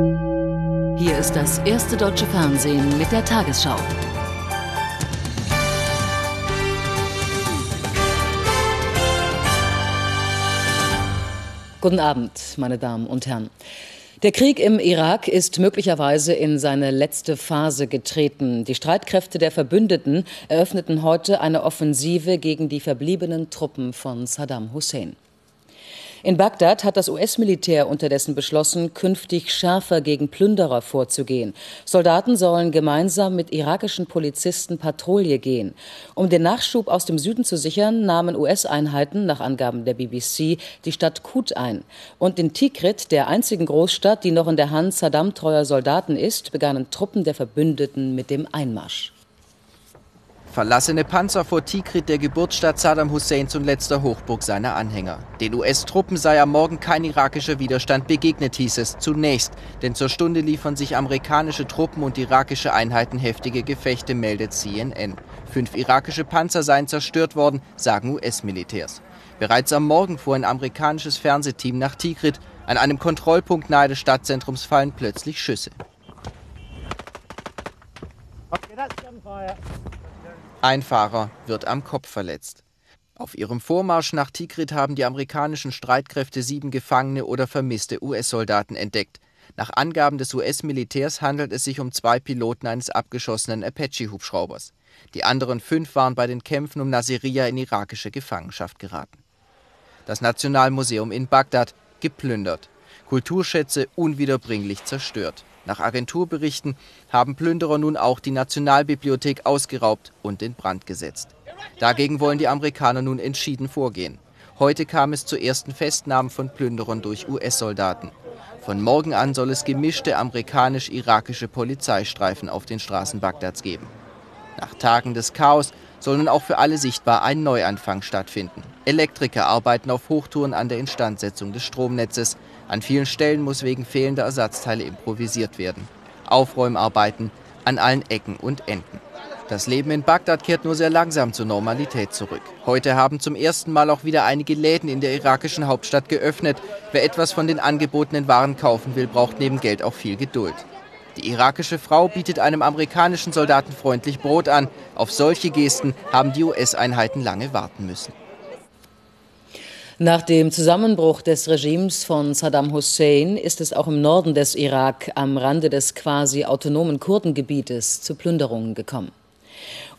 Hier ist das erste deutsche Fernsehen mit der Tagesschau. Guten Abend, meine Damen und Herren. Der Krieg im Irak ist möglicherweise in seine letzte Phase getreten. Die Streitkräfte der Verbündeten eröffneten heute eine Offensive gegen die verbliebenen Truppen von Saddam Hussein. In Bagdad hat das US-Militär unterdessen beschlossen, künftig schärfer gegen Plünderer vorzugehen. Soldaten sollen gemeinsam mit irakischen Polizisten Patrouille gehen. Um den Nachschub aus dem Süden zu sichern, nahmen US-Einheiten nach Angaben der BBC die Stadt Kut ein. Und in Tikrit, der einzigen Großstadt, die noch in der Hand Saddam-treuer Soldaten ist, begannen Truppen der Verbündeten mit dem Einmarsch. Verlassene Panzer vor Tikrit, der Geburtsstadt Saddam Husseins und letzter Hochburg seiner Anhänger. Den US-Truppen sei am Morgen kein irakischer Widerstand begegnet, hieß es zunächst. Denn zur Stunde liefern sich amerikanische Truppen und irakische Einheiten heftige Gefechte, meldet CNN. Fünf irakische Panzer seien zerstört worden, sagen US-Militärs. Bereits am Morgen fuhr ein amerikanisches Fernsehteam nach Tikrit. An einem Kontrollpunkt nahe des Stadtzentrums fallen plötzlich Schüsse. Ein Fahrer wird am Kopf verletzt. Auf ihrem Vormarsch nach Tikrit haben die amerikanischen Streitkräfte sieben gefangene oder vermisste US-Soldaten entdeckt. Nach Angaben des US-Militärs handelt es sich um zwei Piloten eines abgeschossenen Apache-Hubschraubers. Die anderen fünf waren bei den Kämpfen um Nasiriyah in irakische Gefangenschaft geraten. Das Nationalmuseum in Bagdad geplündert. Kulturschätze unwiederbringlich zerstört. Nach Agenturberichten haben Plünderer nun auch die Nationalbibliothek ausgeraubt und in Brand gesetzt. Dagegen wollen die Amerikaner nun entschieden vorgehen. Heute kam es zu ersten Festnahmen von Plünderern durch US-Soldaten. Von morgen an soll es gemischte amerikanisch-irakische Polizeistreifen auf den Straßen Bagdads geben. Nach Tagen des Chaos soll nun auch für alle sichtbar ein Neuanfang stattfinden. Elektriker arbeiten auf Hochtouren an der Instandsetzung des Stromnetzes. An vielen Stellen muss wegen fehlender Ersatzteile improvisiert werden. Aufräumarbeiten an allen Ecken und Enden. Das Leben in Bagdad kehrt nur sehr langsam zur Normalität zurück. Heute haben zum ersten Mal auch wieder einige Läden in der irakischen Hauptstadt geöffnet. Wer etwas von den angebotenen Waren kaufen will, braucht neben Geld auch viel Geduld. Die irakische Frau bietet einem amerikanischen Soldaten freundlich Brot an. Auf solche Gesten haben die US-Einheiten lange warten müssen. Nach dem Zusammenbruch des Regimes von Saddam Hussein ist es auch im Norden des Irak am Rande des quasi autonomen Kurdengebietes zu Plünderungen gekommen.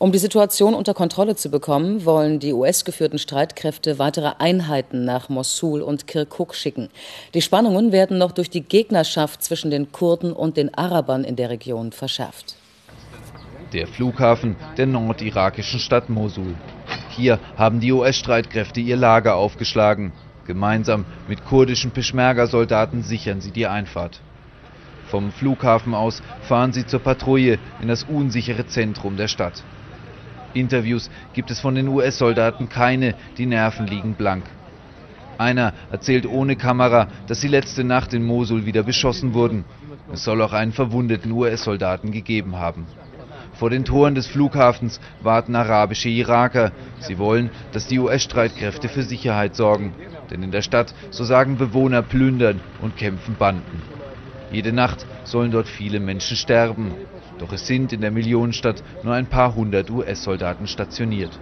Um die Situation unter Kontrolle zu bekommen, wollen die US-geführten Streitkräfte weitere Einheiten nach Mosul und Kirkuk schicken. Die Spannungen werden noch durch die Gegnerschaft zwischen den Kurden und den Arabern in der Region verschärft. Der Flughafen der nordirakischen Stadt Mosul. Hier haben die US-Streitkräfte ihr Lager aufgeschlagen. Gemeinsam mit kurdischen Peschmerga-Soldaten sichern sie die Einfahrt. Vom Flughafen aus fahren sie zur Patrouille in das unsichere Zentrum der Stadt. Interviews gibt es von den US-Soldaten keine, die Nerven liegen blank. Einer erzählt ohne Kamera, dass sie letzte Nacht in Mosul wieder beschossen wurden. Es soll auch einen verwundeten US-Soldaten gegeben haben. Vor den Toren des Flughafens warten arabische Iraker. Sie wollen, dass die US-Streitkräfte für Sicherheit sorgen. Denn in der Stadt, so sagen Bewohner, plündern und kämpfen Banden. Jede Nacht sollen dort viele Menschen sterben. Doch es sind in der Millionenstadt nur ein paar hundert US-Soldaten stationiert.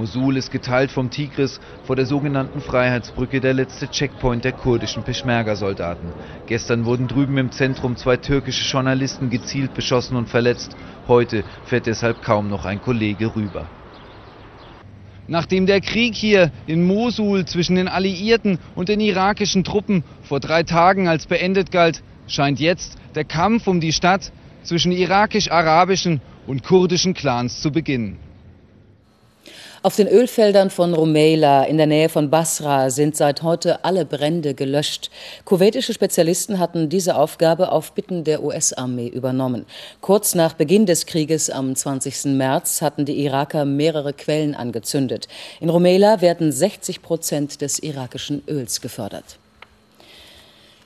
Mosul ist geteilt vom Tigris vor der sogenannten Freiheitsbrücke der letzte Checkpoint der kurdischen Peschmerga-Soldaten. Gestern wurden drüben im Zentrum zwei türkische Journalisten gezielt beschossen und verletzt. Heute fährt deshalb kaum noch ein Kollege rüber. Nachdem der Krieg hier in Mosul zwischen den Alliierten und den irakischen Truppen vor drei Tagen als beendet galt, scheint jetzt der Kampf um die Stadt zwischen irakisch-arabischen und kurdischen Clans zu beginnen. Auf den Ölfeldern von Rumeila in der Nähe von Basra sind seit heute alle Brände gelöscht. Kuwaitische Spezialisten hatten diese Aufgabe auf Bitten der US-Armee übernommen. Kurz nach Beginn des Krieges am 20. März hatten die Iraker mehrere Quellen angezündet. In Rumeila werden 60 Prozent des irakischen Öls gefördert.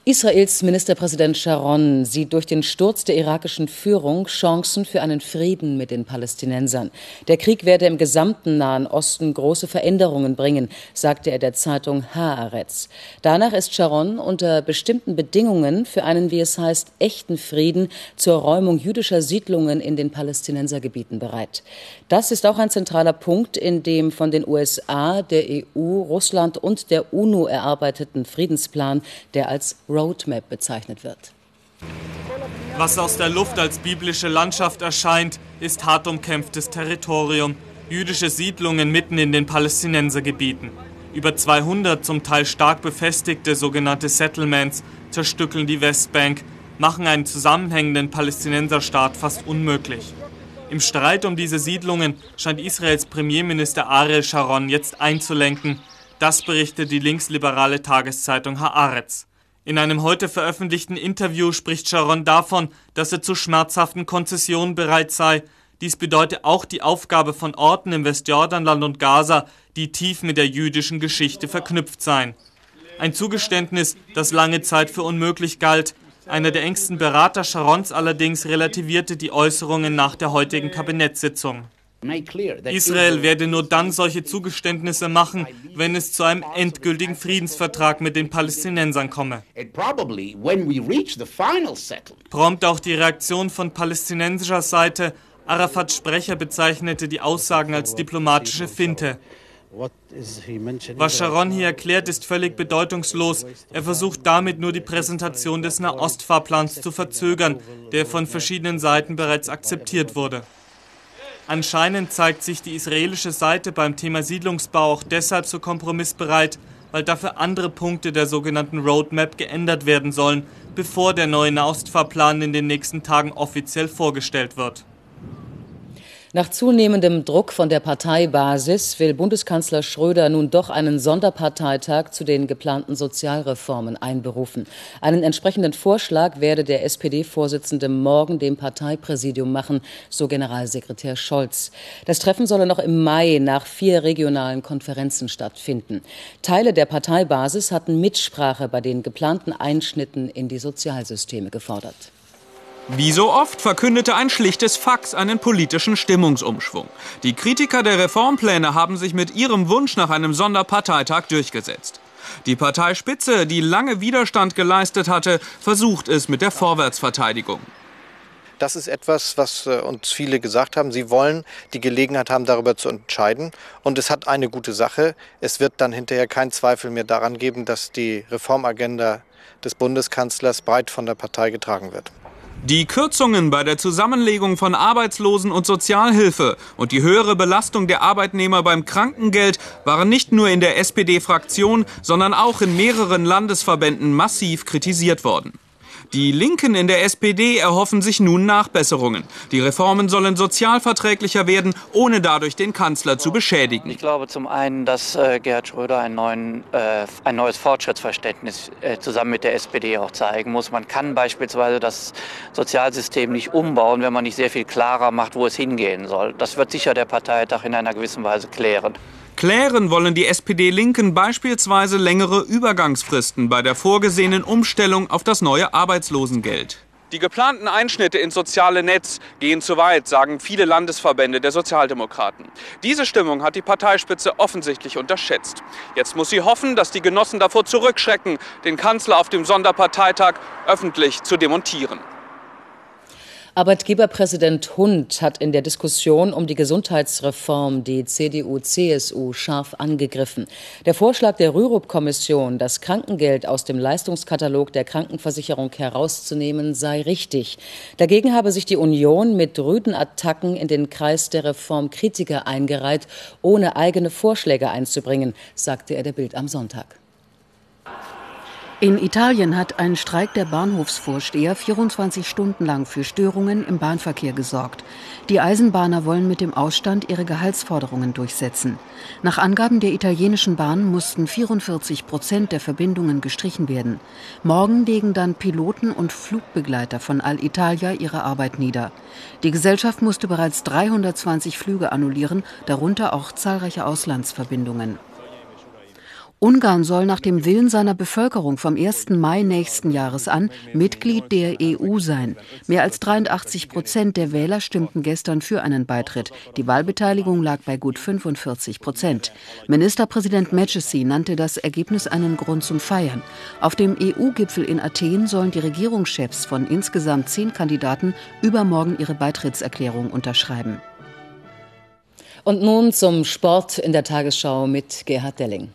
Israels Ministerpräsident Sharon sieht durch den Sturz der irakischen Führung Chancen für einen Frieden mit den Palästinensern. Der Krieg werde im gesamten Nahen Osten große Veränderungen bringen, sagte er der Zeitung Haaretz. Danach ist Sharon unter bestimmten Bedingungen für einen, wie es heißt, echten Frieden zur Räumung jüdischer Siedlungen in den Palästinensergebieten bereit. Das ist auch ein zentraler Punkt in dem von den USA, der EU, Russland und der UNO erarbeiteten Friedensplan, der als Roadmap bezeichnet wird. Was aus der Luft als biblische Landschaft erscheint, ist hart umkämpftes Territorium, jüdische Siedlungen mitten in den Palästinensergebieten. Über 200 zum Teil stark befestigte sogenannte Settlements zerstückeln die Westbank, machen einen zusammenhängenden Palästinenserstaat fast unmöglich. Im Streit um diese Siedlungen scheint Israels Premierminister Ariel Sharon jetzt einzulenken. Das berichtet die linksliberale Tageszeitung Haaretz. In einem heute veröffentlichten Interview spricht Sharon davon, dass er zu schmerzhaften Konzessionen bereit sei. Dies bedeute auch die Aufgabe von Orten im Westjordanland und Gaza, die tief mit der jüdischen Geschichte verknüpft seien. Ein Zugeständnis, das lange Zeit für unmöglich galt. Einer der engsten Berater Sharons allerdings relativierte die Äußerungen nach der heutigen Kabinettssitzung. Israel werde nur dann solche Zugeständnisse machen, wenn es zu einem endgültigen Friedensvertrag mit den Palästinensern komme. Prompt auch die Reaktion von palästinensischer Seite. Arafats Sprecher bezeichnete die Aussagen als diplomatische Finte. Was Sharon hier erklärt, ist völlig bedeutungslos. Er versucht damit nur die Präsentation des Nahostfahrplans zu verzögern, der von verschiedenen Seiten bereits akzeptiert wurde. Anscheinend zeigt sich die israelische Seite beim Thema Siedlungsbau auch deshalb so kompromissbereit, weil dafür andere Punkte der sogenannten Roadmap geändert werden sollen, bevor der neue Nahostfahrplan in den nächsten Tagen offiziell vorgestellt wird. Nach zunehmendem Druck von der Parteibasis will Bundeskanzler Schröder nun doch einen Sonderparteitag zu den geplanten Sozialreformen einberufen. Einen entsprechenden Vorschlag werde der SPD-Vorsitzende morgen dem Parteipräsidium machen, so Generalsekretär Scholz. Das Treffen solle noch im Mai nach vier regionalen Konferenzen stattfinden. Teile der Parteibasis hatten Mitsprache bei den geplanten Einschnitten in die Sozialsysteme gefordert. Wie so oft verkündete ein schlichtes Fax einen politischen Stimmungsumschwung. Die Kritiker der Reformpläne haben sich mit ihrem Wunsch nach einem Sonderparteitag durchgesetzt. Die Parteispitze, die lange Widerstand geleistet hatte, versucht es mit der Vorwärtsverteidigung. Das ist etwas, was äh, uns viele gesagt haben. Sie wollen die Gelegenheit haben, darüber zu entscheiden. Und es hat eine gute Sache. Es wird dann hinterher kein Zweifel mehr daran geben, dass die Reformagenda des Bundeskanzlers breit von der Partei getragen wird. Die Kürzungen bei der Zusammenlegung von Arbeitslosen- und Sozialhilfe und die höhere Belastung der Arbeitnehmer beim Krankengeld waren nicht nur in der SPD-Fraktion, sondern auch in mehreren Landesverbänden massiv kritisiert worden. Die Linken in der SPD erhoffen sich nun Nachbesserungen. Die Reformen sollen sozialverträglicher werden, ohne dadurch den Kanzler zu beschädigen. Ich glaube zum einen, dass äh, Gerhard Schröder ein, neuen, äh, ein neues Fortschrittsverständnis äh, zusammen mit der SPD auch zeigen muss. Man kann beispielsweise das Sozialsystem nicht umbauen, wenn man nicht sehr viel klarer macht, wo es hingehen soll. Das wird sicher der Parteitag in einer gewissen Weise klären. Klären wollen die SPD-Linken beispielsweise längere Übergangsfristen bei der vorgesehenen Umstellung auf das neue Arbeitslosengeld. Die geplanten Einschnitte ins soziale Netz gehen zu weit, sagen viele Landesverbände der Sozialdemokraten. Diese Stimmung hat die Parteispitze offensichtlich unterschätzt. Jetzt muss sie hoffen, dass die Genossen davor zurückschrecken, den Kanzler auf dem Sonderparteitag öffentlich zu demontieren. Arbeitgeberpräsident Hund hat in der Diskussion um die Gesundheitsreform die CDU-CSU scharf angegriffen. Der Vorschlag der Rürup-Kommission, das Krankengeld aus dem Leistungskatalog der Krankenversicherung herauszunehmen, sei richtig. Dagegen habe sich die Union mit rüden Attacken in den Kreis der Reformkritiker eingereiht, ohne eigene Vorschläge einzubringen, sagte er der Bild am Sonntag. In Italien hat ein Streik der Bahnhofsvorsteher 24 Stunden lang für Störungen im Bahnverkehr gesorgt. Die Eisenbahner wollen mit dem Ausstand ihre Gehaltsforderungen durchsetzen. Nach Angaben der italienischen Bahn mussten 44 Prozent der Verbindungen gestrichen werden. Morgen legen dann Piloten und Flugbegleiter von Alitalia ihre Arbeit nieder. Die Gesellschaft musste bereits 320 Flüge annullieren, darunter auch zahlreiche Auslandsverbindungen. Ungarn soll nach dem Willen seiner Bevölkerung vom 1. Mai nächsten Jahres an Mitglied der EU sein. Mehr als 83 Prozent der Wähler stimmten gestern für einen Beitritt. Die Wahlbeteiligung lag bei gut 45 Prozent. Ministerpräsident Majesty nannte das Ergebnis einen Grund zum Feiern. Auf dem EU-Gipfel in Athen sollen die Regierungschefs von insgesamt zehn Kandidaten übermorgen ihre Beitrittserklärung unterschreiben. Und nun zum Sport in der Tagesschau mit Gerhard Delling.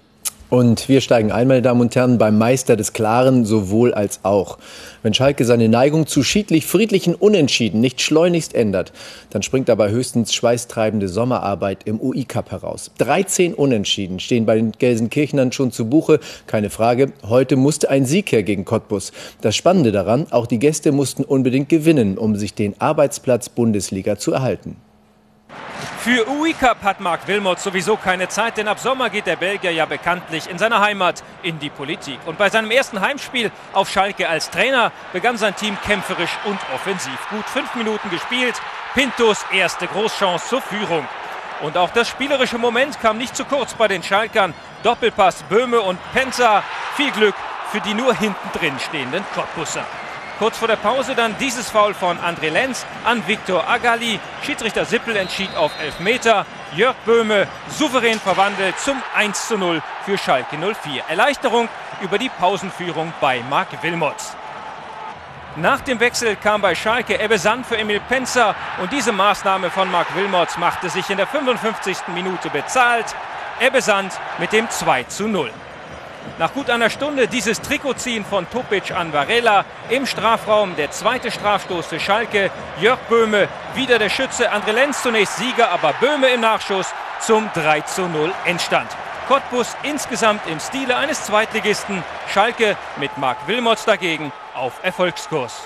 Und wir steigen ein, meine Damen und Herren, beim Meister des Klaren sowohl als auch. Wenn Schalke seine Neigung zu schiedlich-friedlichen Unentschieden nicht schleunigst ändert, dann springt dabei höchstens schweißtreibende Sommerarbeit im UI-Cup heraus. 13 Unentschieden stehen bei den Gelsenkirchenern schon zu Buche, keine Frage. Heute musste ein Sieg her gegen Cottbus. Das Spannende daran, auch die Gäste mussten unbedingt gewinnen, um sich den Arbeitsplatz Bundesliga zu erhalten. Für UI Cup hat Marc Wilmot sowieso keine Zeit, denn ab Sommer geht der Belgier ja bekanntlich in seiner Heimat in die Politik. Und bei seinem ersten Heimspiel auf Schalke als Trainer begann sein Team kämpferisch und offensiv. Gut fünf Minuten gespielt, Pintos erste Großchance zur Führung. Und auch das spielerische Moment kam nicht zu kurz bei den Schalkern. Doppelpass Böhme und Penzer. Viel Glück für die nur hinten drin stehenden Cottbusser. Kurz vor der Pause dann dieses Foul von André Lenz an Viktor Agali. Schiedsrichter Sippel entschied auf 11 Meter. Jörg Böhme souverän verwandelt zum 1 zu 0 für Schalke 04. Erleichterung über die Pausenführung bei Marc Wilmots. Nach dem Wechsel kam bei Schalke Ebbe Sand für Emil Penzer und diese Maßnahme von Marc Wilmots machte sich in der 55. Minute bezahlt. Ebbe Sand mit dem 2 zu 0. Nach gut einer Stunde dieses Trikotziehen von Topic an Varela im Strafraum. Der zweite Strafstoß für Schalke. Jörg Böhme, wieder der Schütze. André Lenz zunächst Sieger, aber Böhme im Nachschuss zum 3 zu 0 Endstand. Cottbus insgesamt im Stile eines Zweitligisten. Schalke mit Marc Wilmots dagegen auf Erfolgskurs.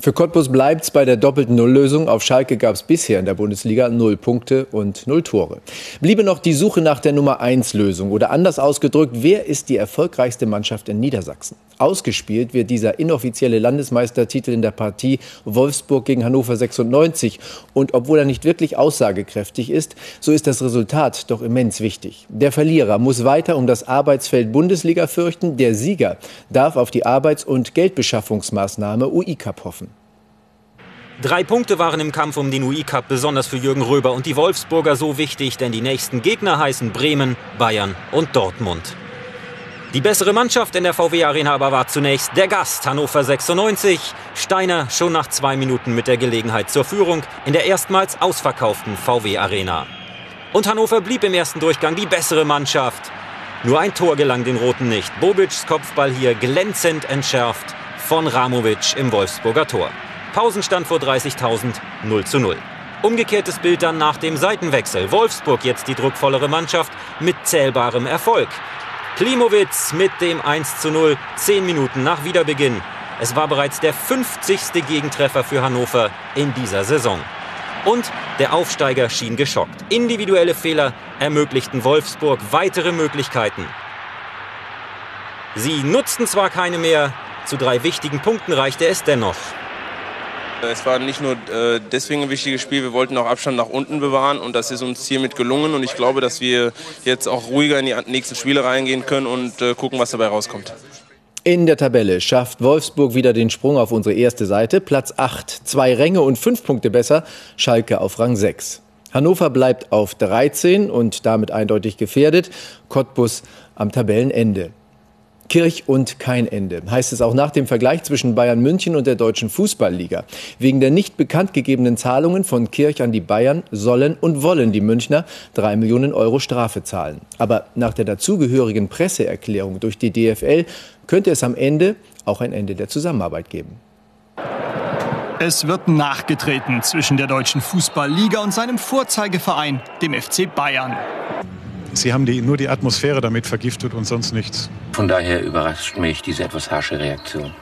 Für Cottbus bleibt es bei der doppelten Nulllösung. Auf Schalke gab es bisher in der Bundesliga null Punkte und null Tore. Bliebe noch die Suche nach der Nummer 1 Lösung oder anders ausgedrückt, wer ist die erfolgreichste Mannschaft in Niedersachsen? Ausgespielt wird dieser inoffizielle Landesmeistertitel in der Partie Wolfsburg gegen Hannover 96. Und obwohl er nicht wirklich aussagekräftig ist, so ist das Resultat doch immens wichtig. Der Verlierer muss weiter um das Arbeitsfeld Bundesliga fürchten. Der Sieger darf auf die Arbeits- und Geldbeschaffungsmaßnahme UI-Cup hoffen. Drei Punkte waren im Kampf um den UI-Cup besonders für Jürgen Röber und die Wolfsburger so wichtig, denn die nächsten Gegner heißen Bremen, Bayern und Dortmund. Die bessere Mannschaft in der VW Arena aber war zunächst der Gast Hannover 96. Steiner schon nach zwei Minuten mit der Gelegenheit zur Führung in der erstmals ausverkauften VW Arena. Und Hannover blieb im ersten Durchgang die bessere Mannschaft. Nur ein Tor gelang den Roten nicht. Bobic's Kopfball hier glänzend entschärft von Ramovic im Wolfsburger Tor. Pausenstand vor 30.000, 0 zu 0. Umgekehrtes Bild dann nach dem Seitenwechsel. Wolfsburg jetzt die druckvollere Mannschaft mit zählbarem Erfolg. Klimowitz mit dem 1 zu 0, 10 Minuten nach Wiederbeginn. Es war bereits der 50. Gegentreffer für Hannover in dieser Saison. Und der Aufsteiger schien geschockt. Individuelle Fehler ermöglichten Wolfsburg weitere Möglichkeiten. Sie nutzten zwar keine mehr, zu drei wichtigen Punkten reichte es dennoch. Es war nicht nur äh, deswegen ein wichtiges Spiel, wir wollten auch Abstand nach unten bewahren und das ist uns hiermit gelungen und ich glaube, dass wir jetzt auch ruhiger in die nächsten Spiele reingehen können und äh, gucken, was dabei rauskommt. In der Tabelle schafft Wolfsburg wieder den Sprung auf unsere erste Seite. Platz 8, zwei Ränge und fünf Punkte besser. Schalke auf Rang 6. Hannover bleibt auf 13 und damit eindeutig gefährdet. Cottbus am Tabellenende. Kirch und kein Ende, heißt es auch nach dem Vergleich zwischen Bayern München und der Deutschen Fußballliga. Wegen der nicht bekannt gegebenen Zahlungen von Kirch an die Bayern sollen und wollen die Münchner drei Millionen Euro Strafe zahlen. Aber nach der dazugehörigen Presseerklärung durch die DFL könnte es am Ende auch ein Ende der Zusammenarbeit geben. Es wird nachgetreten zwischen der Deutschen Fußballliga und seinem Vorzeigeverein, dem FC Bayern. Sie haben die, nur die Atmosphäre damit vergiftet und sonst nichts. Von daher überrascht mich diese etwas harsche Reaktion.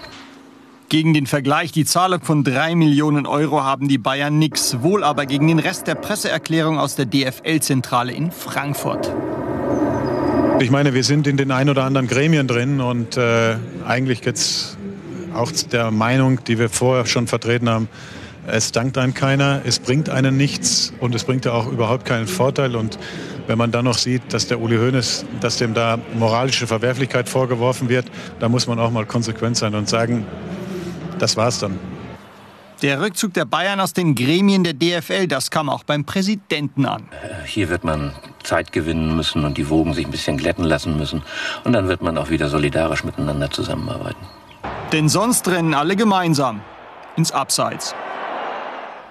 Gegen den Vergleich, die Zahlung von drei Millionen Euro haben die Bayern nix, wohl aber gegen den Rest der Presseerklärung aus der DFL-Zentrale in Frankfurt. Ich meine, wir sind in den ein oder anderen Gremien drin und äh, eigentlich es auch der Meinung, die wir vorher schon vertreten haben, es dankt einem keiner, es bringt einen nichts und es bringt ja auch überhaupt keinen Vorteil und Wenn man dann noch sieht, dass der Uli Hoeneß, dass dem da moralische Verwerflichkeit vorgeworfen wird, da muss man auch mal konsequent sein und sagen, das war's dann. Der Rückzug der Bayern aus den Gremien der DFL, das kam auch beim Präsidenten an. Hier wird man Zeit gewinnen müssen und die Wogen sich ein bisschen glätten lassen müssen. Und dann wird man auch wieder solidarisch miteinander zusammenarbeiten. Denn sonst rennen alle gemeinsam ins Abseits.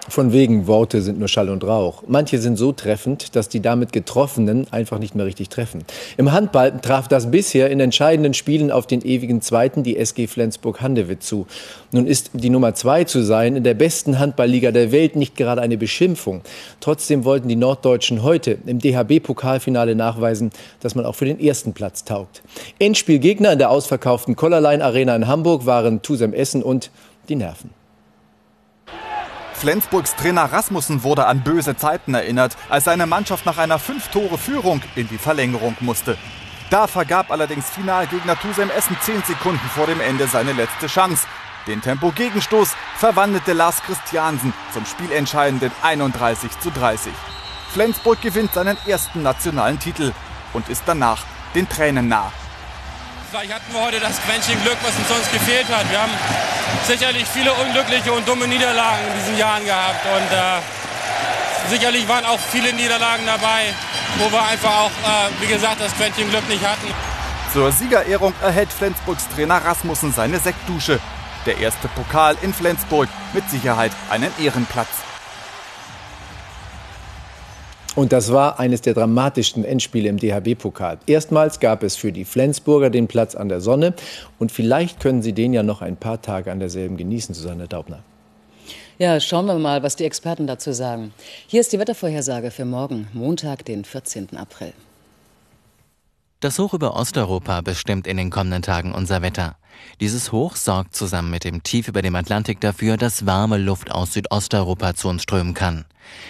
Von wegen Worte sind nur Schall und Rauch. Manche sind so treffend, dass die damit Getroffenen einfach nicht mehr richtig treffen. Im Handball traf das bisher in entscheidenden Spielen auf den ewigen Zweiten die SG Flensburg-Handewitt zu. Nun ist die Nummer zwei zu sein in der besten Handballliga der Welt nicht gerade eine Beschimpfung. Trotzdem wollten die Norddeutschen heute im DHB-Pokalfinale nachweisen, dass man auch für den ersten Platz taugt. Endspielgegner in der ausverkauften Collarline Arena in Hamburg waren Tusem Essen und die Nerven. Flensburgs Trainer Rasmussen wurde an böse Zeiten erinnert, als seine Mannschaft nach einer Fünf-Tore-Führung in die Verlängerung musste. Da vergab allerdings Finalgegner Tusem Essen zehn Sekunden vor dem Ende seine letzte Chance. Den Tempo-Gegenstoß verwandelte Lars Christiansen zum spielentscheidenden 31 zu 30. Flensburg gewinnt seinen ersten nationalen Titel und ist danach den Tränen nah. Vielleicht hatten wir heute das Quäntchen Glück, was uns sonst gefehlt hat. Wir haben sicherlich viele unglückliche und dumme Niederlagen in diesen Jahren gehabt. Und äh, sicherlich waren auch viele Niederlagen dabei, wo wir einfach auch, äh, wie gesagt, das Quäntchen Glück nicht hatten. Zur Siegerehrung erhält Flensburgs Trainer Rasmussen seine Sektdusche. Der erste Pokal in Flensburg mit Sicherheit einen Ehrenplatz. Und das war eines der dramatischsten Endspiele im DHB-Pokal. Erstmals gab es für die Flensburger den Platz an der Sonne. Und vielleicht können sie den ja noch ein paar Tage an derselben genießen, Susanne Daubner. Ja, schauen wir mal, was die Experten dazu sagen. Hier ist die Wettervorhersage für morgen, Montag, den 14. April. Das Hoch über Osteuropa bestimmt in den kommenden Tagen unser Wetter. Dieses Hoch sorgt zusammen mit dem Tief über dem Atlantik dafür, dass warme Luft aus Südosteuropa zu uns strömen kann.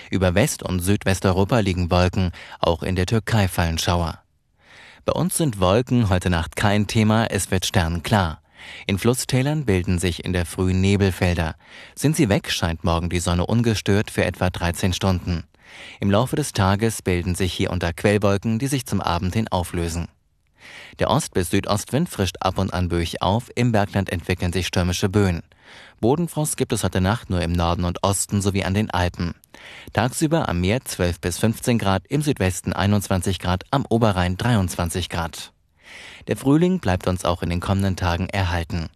Über West- und Südwesteuropa liegen Wolken, auch in der Türkei fallen Schauer. Bei uns sind Wolken heute Nacht kein Thema, es wird sternklar. In Flusstälern bilden sich in der Früh Nebelfelder. Sind sie weg, scheint morgen die Sonne ungestört für etwa 13 Stunden. Im Laufe des Tages bilden sich hier unter Quellwolken, die sich zum Abend hin auflösen. Der Ost- bis Südostwind frischt ab und an böig auf, im Bergland entwickeln sich stürmische Böen. Bodenfrost gibt es heute Nacht nur im Norden und Osten sowie an den Alpen. Tagsüber am Meer 12 bis 15 Grad, im Südwesten 21 Grad, am Oberrhein 23 Grad. Der Frühling bleibt uns auch in den kommenden Tagen erhalten.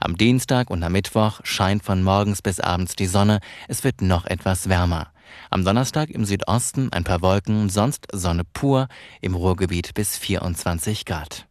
Am Dienstag und am Mittwoch scheint von morgens bis abends die Sonne, es wird noch etwas wärmer. Am Donnerstag im Südosten ein paar Wolken, sonst Sonne pur, im Ruhrgebiet bis 24 Grad.